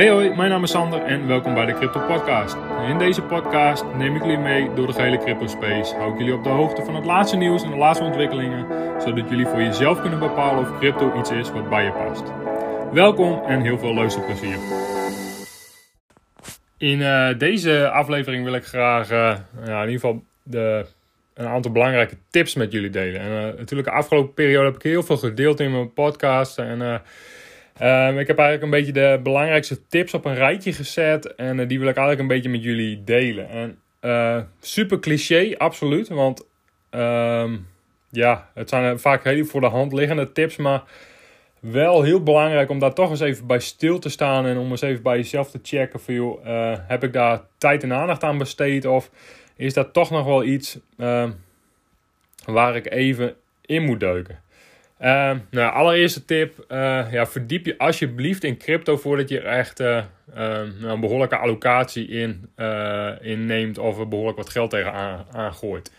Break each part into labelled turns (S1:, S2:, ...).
S1: Hey hoi, mijn naam is Sander en welkom bij de Crypto Podcast. In deze podcast neem ik jullie mee door de gehele crypto space. Hou ik jullie op de hoogte van het laatste nieuws en de laatste ontwikkelingen, zodat jullie voor jezelf kunnen bepalen of crypto iets is wat bij je past. Welkom en heel veel luisterplezier. In uh, deze aflevering wil ik graag ja, in ieder geval de, een aantal belangrijke tips met jullie delen. En uh, natuurlijk de afgelopen periode heb ik heel veel gedeeld in mijn podcast en Um, ik heb eigenlijk een beetje de belangrijkste tips op een rijtje gezet. En uh, die wil ik eigenlijk een beetje met jullie delen. En uh, super cliché, absoluut. Want um, ja, het zijn vaak heel voor de hand liggende tips. Maar wel heel belangrijk om daar toch eens even bij stil te staan. En om eens even bij jezelf te checken. Van, joh, heb ik daar tijd en aandacht aan besteed? Of is dat toch nog wel iets waar ik even in moet duiken? Uh, nou, allereerste tip. Uh, ja, verdiep je alsjeblieft in crypto voordat je echt uh, een behoorlijke allocatie in, in neemt of er behoorlijk wat geld tegenaan aangooit.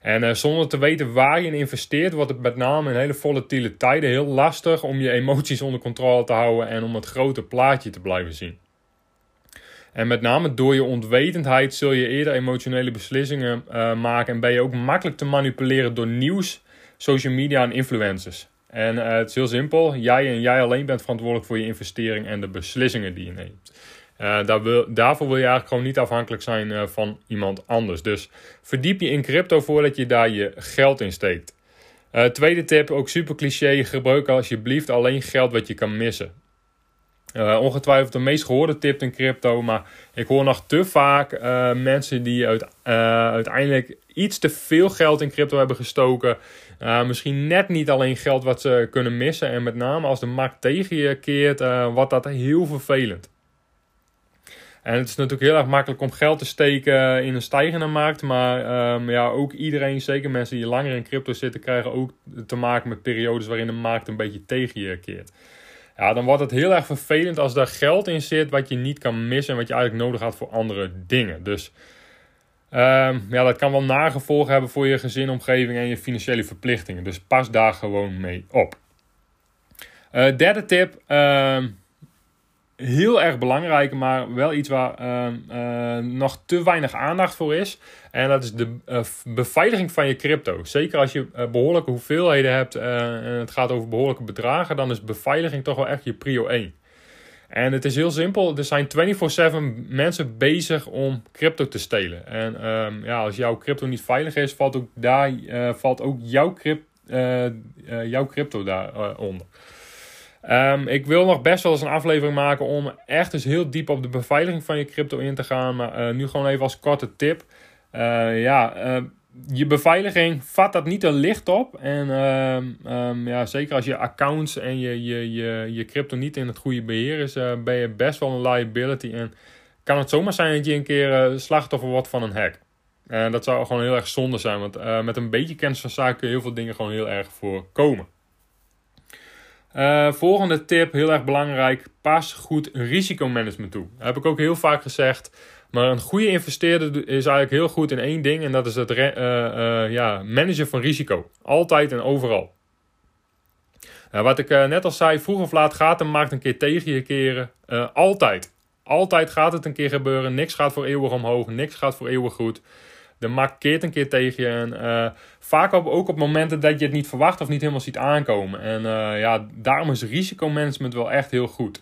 S1: En zonder te weten waar je in investeert, wordt het met name in hele volatiele tijden heel lastig om je emoties onder controle te houden en om het grote plaatje te blijven zien. En met name door je onwetendheid zul je eerder emotionele beslissingen maken en ben je ook makkelijk te manipuleren door nieuws social media en influencers. En uh, het is heel simpel. Jij en jij alleen bent verantwoordelijk voor je investering en de beslissingen die je neemt. Uh, daar wil, daarvoor wil je eigenlijk gewoon niet afhankelijk zijn uh, van iemand anders. Dus verdiep je in crypto voordat je daar je geld in steekt. tweede tip, ook super cliché. Gebruik alsjeblieft alleen geld wat je kan missen. Ongetwijfeld de meest gehoorde tip in crypto, maar ik hoor nog te vaak mensen die uit, uiteindelijk iets te veel geld in crypto hebben gestoken. Misschien net niet alleen geld wat ze kunnen missen. En met name als de markt tegen je keert, wordt dat heel vervelend. En het is natuurlijk heel erg makkelijk om geld te steken in een stijgende markt. Maar um, ja, ook iedereen, zeker mensen die langer in crypto zitten, krijgen ook te maken met periodes waarin de markt een beetje tegen je keert. Ja, dan wordt het heel erg vervelend als daar geld in zit wat je niet kan missen en wat je eigenlijk nodig had voor andere dingen. Dus Um, ja, dat kan wel nagevolgen hebben voor je gezin, omgeving en je financiële verplichtingen. Dus pas daar gewoon mee op. Uh, derde tip. Uh, heel erg belangrijk, maar wel iets waar uh, nog te weinig aandacht voor is. En dat is de uh, beveiliging van je crypto. Zeker als je behoorlijke hoeveelheden hebt en het gaat over behoorlijke bedragen, dan is beveiliging toch wel echt je prio 1. En het is heel simpel. Er zijn 24-7 mensen bezig om crypto te stelen. En um, ja, als jouw crypto niet veilig is, valt ook, daar, valt ook jouw, crypt, jouw crypto daaronder. Um, ik wil nog best wel eens een aflevering maken om echt eens heel diep op de beveiliging van je crypto in te gaan. Maar nu gewoon even als korte tip. ja, je beveiliging vat dat niet te licht op. En uh, ja, zeker als je accounts en je, je, je, je crypto niet in het goede beheer is, ben je best wel een liability. En kan het zomaar zijn dat je een keer slachtoffer wordt van een hack. En dat zou gewoon heel erg zonde zijn, want met een beetje kennis van zaken kun je heel veel dingen gewoon heel erg voorkomen. Volgende tip, heel erg belangrijk, pas goed risicomanagement toe. Dat heb ik ook heel vaak gezegd. Maar een goede investeerder is eigenlijk heel goed in één ding. En dat is het uh, uh, ja, managen van risico. Altijd en overal. Uh, wat ik net al zei, vroeg of laat gaat de markt een keer tegen je keren. altijd. Altijd gaat het een keer gebeuren. Niks gaat voor eeuwig omhoog. Niks gaat voor eeuwig goed. De markt keert een keer tegen je. En vaak op, ook op momenten dat je het niet verwacht of niet helemaal ziet aankomen. En ja, daarom is risicomanagement wel echt heel goed.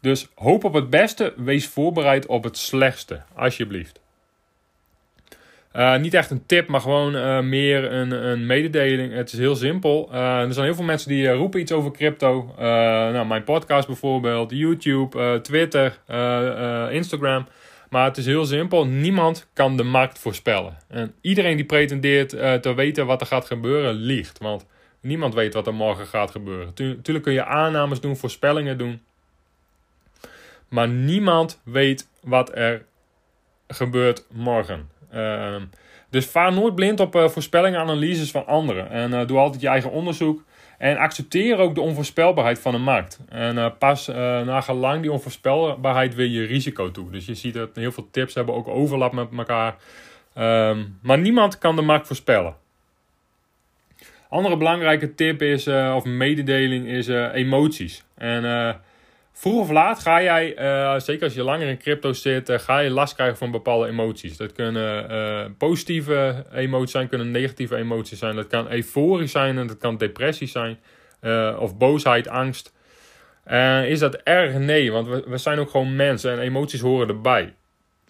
S1: Dus hoop op het beste, wees voorbereid op het slechtste, alsjeblieft. Uh, niet echt een tip, maar gewoon meer een, een, mededeling. Het is heel simpel. Er zijn heel veel mensen die roepen iets over crypto. nou, mijn podcast bijvoorbeeld, YouTube, Twitter, Instagram. Maar het is heel simpel. Niemand kan de markt voorspellen. En iedereen die pretendeert te weten wat er gaat gebeuren, liegt. Want niemand weet wat er morgen gaat gebeuren. Tuurlijk kun je aannames doen, voorspellingen doen. Maar niemand weet wat er gebeurt morgen. Uh, dus vaar nooit blind op uh, voorspellingen en analyses van anderen. En uh, doe altijd je eigen onderzoek. En accepteer ook de onvoorspelbaarheid van de markt. En uh, pas na gelang die onvoorspelbaarheid weer je risico toe. Dus je ziet dat heel veel tips hebben ook overlap met elkaar. Um, maar niemand kan de markt voorspellen. Andere belangrijke tip is, of mededeling is emoties. En vroeg of laat ga jij, uh, zeker als je langer in crypto zit, uh, ga je last krijgen van bepaalde emoties. Dat kunnen uh, positieve emoties zijn, kunnen negatieve emoties zijn. Dat kan euforie zijn en dat kan depressie zijn. of boosheid, angst. is dat erg? Nee, want we, we zijn ook gewoon mensen en emoties horen erbij.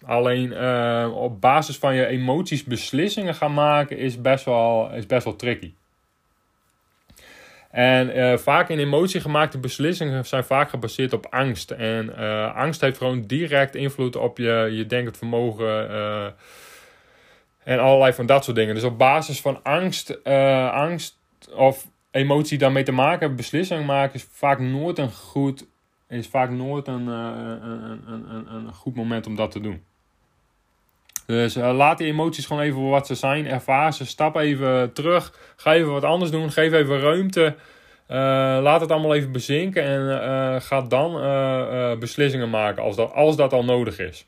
S1: Alleen op basis van je emoties beslissingen gaan maken is best wel, is best wel tricky. En uh, vaak in emotie gemaakte beslissingen zijn vaak gebaseerd op angst. En uh, angst heeft gewoon direct invloed op je, je denkend vermogen. Uh, en allerlei van dat soort dingen. Dus op basis van angst, angst of emotie daarmee te maken hebben, beslissingen maken, is vaak nooit een goed, is vaak nooit een, een, een, een, een goed moment om dat te doen. Dus uh, laat die emoties gewoon even wat ze zijn. Ervaar ze. Stap even terug. Ga even wat anders doen. Geef even ruimte. Uh, laat het allemaal even bezinken. En uh, ga dan beslissingen maken als dat, als dat al nodig is.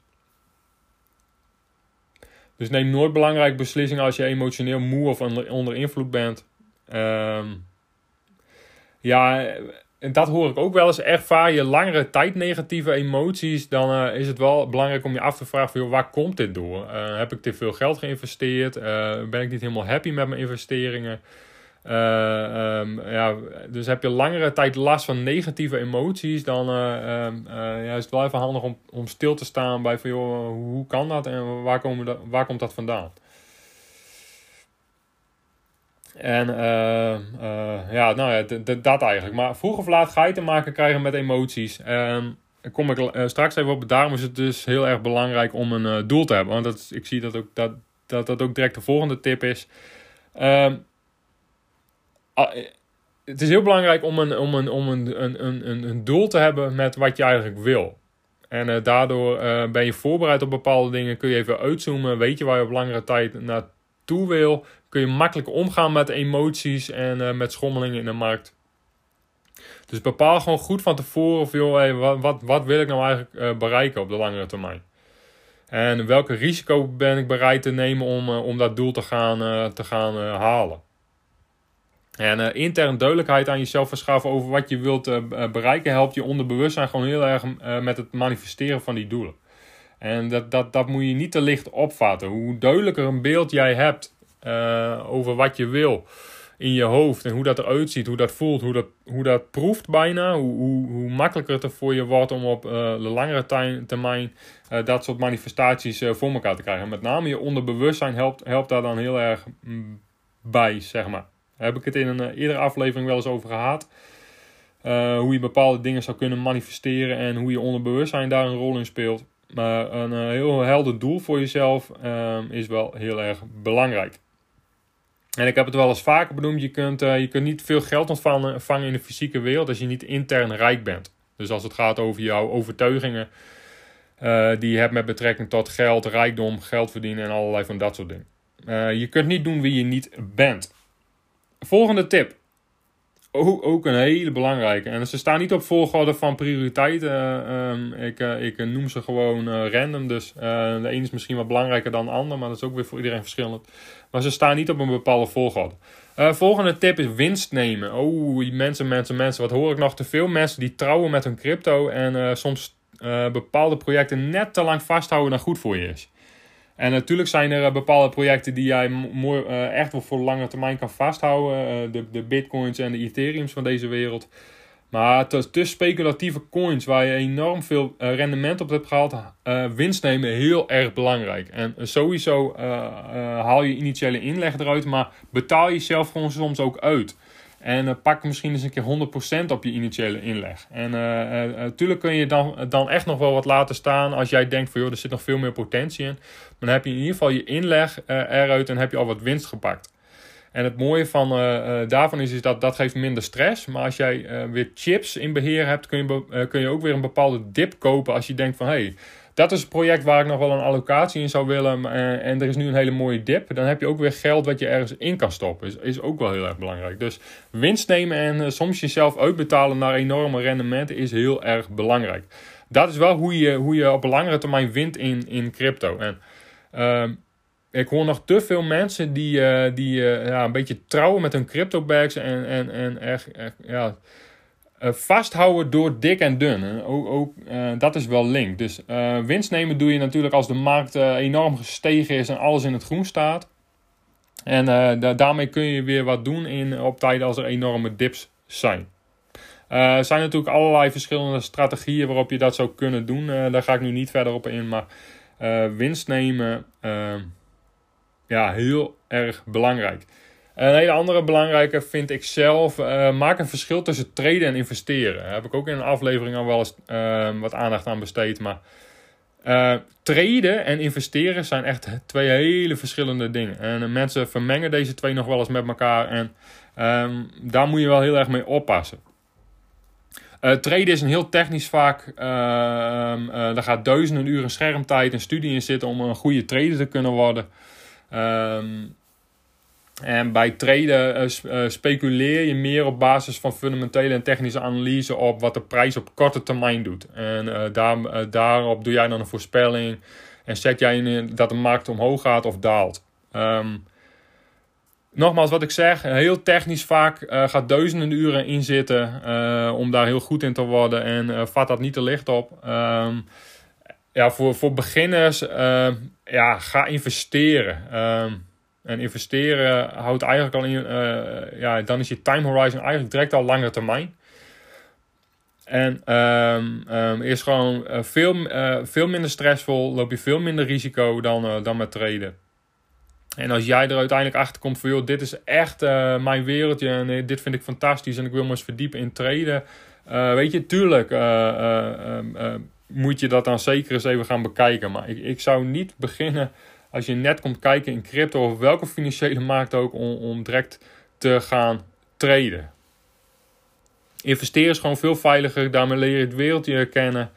S1: Dus neem nooit belangrijke beslissingen als je emotioneel moe of onder invloed bent. Ehm, ja, en dat hoor ik ook wel eens. Ervaar je langere tijd negatieve emoties, dan uh, is het wel belangrijk om je af te vragen: van, waar komt dit door? Uh, heb ik te veel geld geïnvesteerd? Uh, ben ik niet helemaal happy met mijn investeringen? Um, ja, dus heb je langere tijd last van negatieve emoties, dan ja, is het wel even handig om, om stil te staan bij van joh, hoe kan dat en waar, komen waar komt dat vandaan? En uh, uh, ja, nou ja, dat eigenlijk. Maar vroeg of laat ga je te maken krijgen met emoties. En daar kom ik uh, straks even op. Daarom is het dus heel erg belangrijk om een doel te hebben. Want dat, ik zie dat, ook, dat, dat dat ook direct de volgende tip is. Ehm, het is heel belangrijk om, een, om, een, om een, een, een, een doel te hebben met wat je eigenlijk wil. En daardoor ben je voorbereid op bepaalde dingen. Kun je even uitzoomen. Weet je waar je op langere tijd naartoe wil kun je makkelijk omgaan met emoties en uh, met schommelingen in de markt. Dus bepaal gewoon goed van tevoren of joh, wat, wat, wil ik nou eigenlijk uh, bereiken op de langere termijn. En welke risico ben ik bereid te nemen om, uh, om dat doel te gaan, te gaan halen. En intern duidelijkheid aan jezelf verschaffen over wat je wilt bereiken helpt je onderbewustzijn gewoon heel erg met het manifesteren van die doelen. En dat, dat, dat moet je niet te licht opvatten. Hoe duidelijker een beeld jij hebt uh, over wat je wil in je hoofd en hoe dat eruit ziet, hoe dat voelt, hoe dat, hoe dat proeft bijna, hoe, hoe, hoe makkelijker het er voor je wordt om op uh, de langere termijn uh, dat soort manifestaties voor elkaar te krijgen. Met name je onderbewustzijn helpt, helpt daar dan heel erg mm, bij, zeg maar. Daar heb ik het in een eerdere aflevering wel eens over gehad. hoe je bepaalde dingen zou kunnen manifesteren en hoe je onderbewustzijn daar een rol in speelt. Maar een heel helder doel voor jezelf is wel heel erg belangrijk. En ik heb het wel eens vaker benoemd, je kunt, uh, je kunt niet veel geld ontvangen in de fysieke wereld als je niet intern rijk bent. Dus als het gaat over jouw overtuigingen uh, die je hebt met betrekking tot geld, rijkdom, geld verdienen en allerlei van dat soort dingen. Je kunt niet doen wie je niet bent. Volgende tip. Ook, ook een hele belangrijke. En ze staan niet op volgorde van prioriteiten. Um, ik, ik noem ze gewoon random. Dus de een is misschien wat belangrijker dan de ander, maar dat is ook weer voor iedereen verschillend. Maar ze staan niet op een bepaalde volgorde. Volgende tip is winst nemen. Oh, mensen, mensen, mensen. Wat hoor ik nog te veel mensen die trouwen met hun crypto en soms bepaalde projecten net te lang vasthouden dan goed voor je is. En natuurlijk zijn er bepaalde projecten die jij mooi, echt wel voor lange termijn kan vasthouden. de, de bitcoins en de ethereums van deze wereld. Maar te, speculatieve coins waar je enorm veel rendement op hebt gehaald, winst nemen heel erg belangrijk. En sowieso haal je initiële inleg eruit, maar betaal jezelf gewoon soms ook uit. En pak misschien eens een keer 100% op je initiële inleg. En natuurlijk kun je dan, dan echt nog wel wat laten staan als jij denkt van joh, er zit nog veel meer potentie in. Maar dan heb je in ieder geval je inleg eruit en heb je al wat winst gepakt. En het mooie van, daarvan is, is dat dat geeft minder stress. Maar als jij weer chips in beheer hebt, kun je, kun je ook weer een bepaalde dip kopen. Als je denkt van hé, hey, dat is een project waar ik nog wel een allocatie in zou willen. en er is nu een hele mooie dip. Dan heb je ook weer geld wat je ergens in kan stoppen. Is, is ook wel heel erg belangrijk. Dus winst nemen en soms jezelf uitbetalen naar enorme rendementen is heel erg belangrijk. Dat is wel hoe je, hoe je op langere termijn wint in, in crypto. En ehm, ik hoor nog te veel mensen die, uh, die ja, een beetje trouwen met hun crypto bags en, en, en echt ja, vasthouden door dik en dun. ook, ook dat is wel link. Dus winst nemen doe je natuurlijk als de markt enorm gestegen is en alles in het groen staat. En daarmee kun je weer wat doen in, op tijden als er enorme dips zijn. Er zijn natuurlijk allerlei verschillende strategieën waarop je dat zou kunnen doen. Daar ga ik nu niet verder op in. Maar uh, winst nemen, ja, heel erg belangrijk. Een hele andere belangrijke vind ik zelf. maak een verschil tussen traden en investeren. Daar heb ik ook in een aflevering al wel eens wat aandacht aan besteed. Maar traden en investeren zijn echt twee hele verschillende dingen. En mensen vermengen deze twee nog wel eens met elkaar. En um, daar moet je wel heel erg mee oppassen. Uh, traden is een heel technisch vak. Uh, daar gaat duizenden uren schermtijd en studie in zitten om een goede trader te kunnen worden. Ehm, en bij traden speculeer je meer op basis van fundamentele en technische analyse op wat de prijs op korte termijn doet. En daar, daarop doe jij dan een voorspelling en zet jij in dat de markt omhoog gaat of daalt. Um, Nogmaals, wat ik zeg, heel technisch vaak gaat duizenden uren in zitten om daar heel goed in te worden en vat dat niet te licht op. Um, ja, voor, voor beginners, ja, ga investeren. En investeren houdt eigenlijk al in, ja, dan is je time horizon eigenlijk direct al langer termijn. En um, is gewoon veel, veel minder stressvol, loop je veel minder risico dan, dan met traden. En als jij er uiteindelijk achter komt van, joh, dit is echt mijn wereldje en dit vind ik fantastisch en ik wil me eens verdiepen in traden. Weet je, tuurlijk ehm, moet je dat dan zeker eens even gaan bekijken. Maar ik, ik zou niet beginnen als je net komt kijken in crypto of welke financiële markt ook om, om direct te gaan traden. Investeren is gewoon veel veiliger, daarmee leer je het wereldje kennen.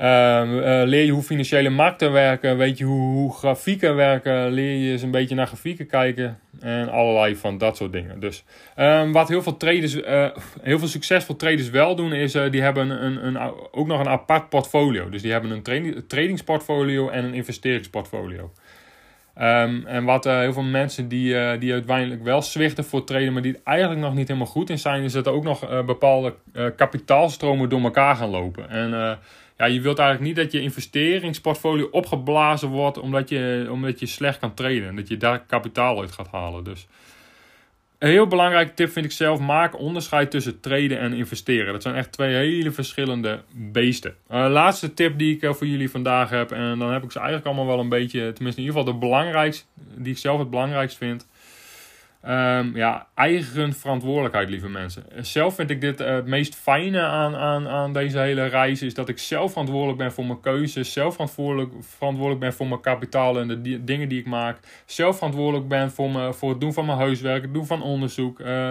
S1: Uh, leer je hoe financiële markten werken, weet je hoe, hoe, grafieken werken, leer je eens een beetje naar grafieken kijken en allerlei van dat soort dingen. Dus um, wat heel veel traders, uh, heel veel succesvol traders wel doen, is uh, die hebben een, een, ook nog een apart portfolio. Dus die hebben een trading, tradingsportfolio en een investeringsportfolio. Um, en wat heel veel mensen die, die uiteindelijk wel zwichten voor traden, maar die eigenlijk nog niet helemaal goed in zijn, is dat er ook nog bepaalde kapitaalstromen door elkaar gaan lopen. En ja, je wilt eigenlijk niet dat je investeringsportfolio opgeblazen wordt omdat je, omdat je slecht kan traden. En dat je daar kapitaal uit gaat halen. Dus een heel belangrijke tip vind ik zelf: maak onderscheid tussen traden en investeren. Dat zijn echt twee hele verschillende beesten. Uh, laatste tip die ik uh, voor jullie vandaag heb, en dan heb ik ze eigenlijk allemaal wel een beetje, tenminste in ieder geval de belangrijkste, die ik zelf het belangrijkst vind. Um, ja, eigen verantwoordelijkheid, lieve mensen. Zelf vind ik dit uh, het meest fijne aan, aan, aan deze hele reis. Is dat ik zelf verantwoordelijk ben voor mijn keuzes. Zelf verantwoordelijk, verantwoordelijk ben voor mijn kapitaal en de dingen die ik maak. Zelf verantwoordelijk ben voor, me, voor het doen van mijn huiswerk, het doen van onderzoek. Uh,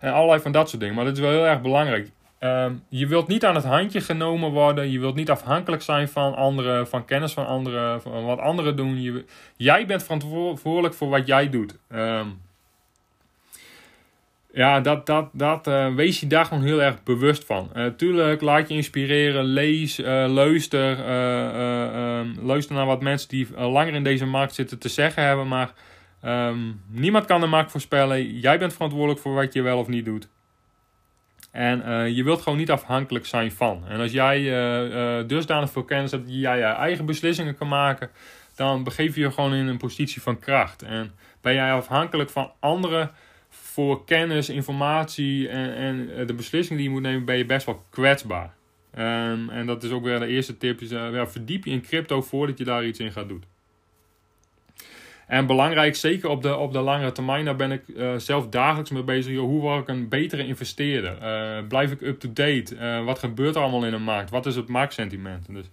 S1: en allerlei van dat soort dingen. Maar dat is wel heel erg belangrijk. Uh, je wilt niet aan het handje genomen worden. Je wilt niet afhankelijk zijn van anderen, van kennis van anderen, van wat anderen doen. Jij bent verantwoordelijk voor wat jij doet. Um, ja, dat, dat, dat uh, wees je daar gewoon heel erg bewust van. Uh, tuurlijk, laat je inspireren, lees, uh, luister. Um, luister naar wat mensen die langer in deze markt zitten te zeggen hebben. Maar um, niemand kan de markt voorspellen. Jij bent verantwoordelijk voor wat je wel of niet doet. En je wilt gewoon niet afhankelijk zijn van. En als jij dusdanig veel kennis hebt dat jij je eigen beslissingen kan maken, dan begeef je je gewoon in een positie van kracht. En ben jij afhankelijk van anderen voor kennis, informatie en, en eh, de beslissing die je moet nemen, ben je best wel kwetsbaar. Um, en dat is ook weer de eerste tip. Is, ja, verdiep je in crypto voordat je daar iets in gaat doen. En belangrijk, zeker op de, op de langere termijn, daar ben ik uh, zelf dagelijks mee bezig. Hoe word ik een betere investeerder? Uh, blijf ik up-to-date? wat gebeurt er allemaal in de markt? Wat is het marktsentiment? Dus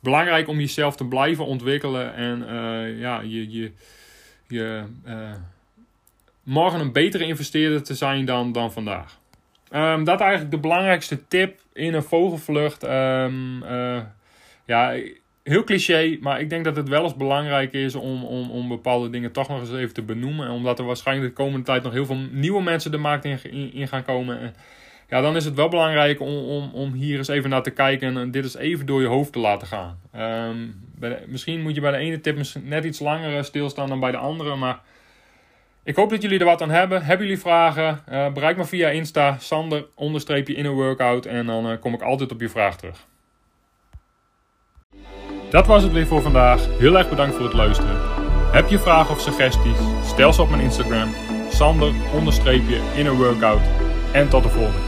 S1: belangrijk om jezelf te blijven ontwikkelen en ja, je, je, je morgen een betere investeerder te zijn dan, dan vandaag. Um, dat eigenlijk de belangrijkste tip in een vogelvlucht. Um, uh, ja, heel cliché, maar ik denk dat het wel eens belangrijk is om, om, om bepaalde dingen toch nog eens even te benoemen. Omdat er waarschijnlijk de komende tijd nog heel veel nieuwe mensen de markt in, in, gaan komen. En ja, dan is het wel belangrijk om, om, om hier eens even naar te kijken en dit eens even door je hoofd te laten gaan. Bij misschien moet je bij de ene tip net iets langer stilstaan dan bij de andere, maar Ik hoop dat jullie er wat aan hebben. Hebben jullie vragen? Uh, bereik me via Insta, Sander onderstreepje in een workout. En dan uh, kom ik altijd op je vraag terug. Dat was het weer voor vandaag. Heel erg bedankt voor het luisteren. Heb je vragen of suggesties? Stel ze op mijn Instagram. Sander onderstreepje in een workout. En tot de volgende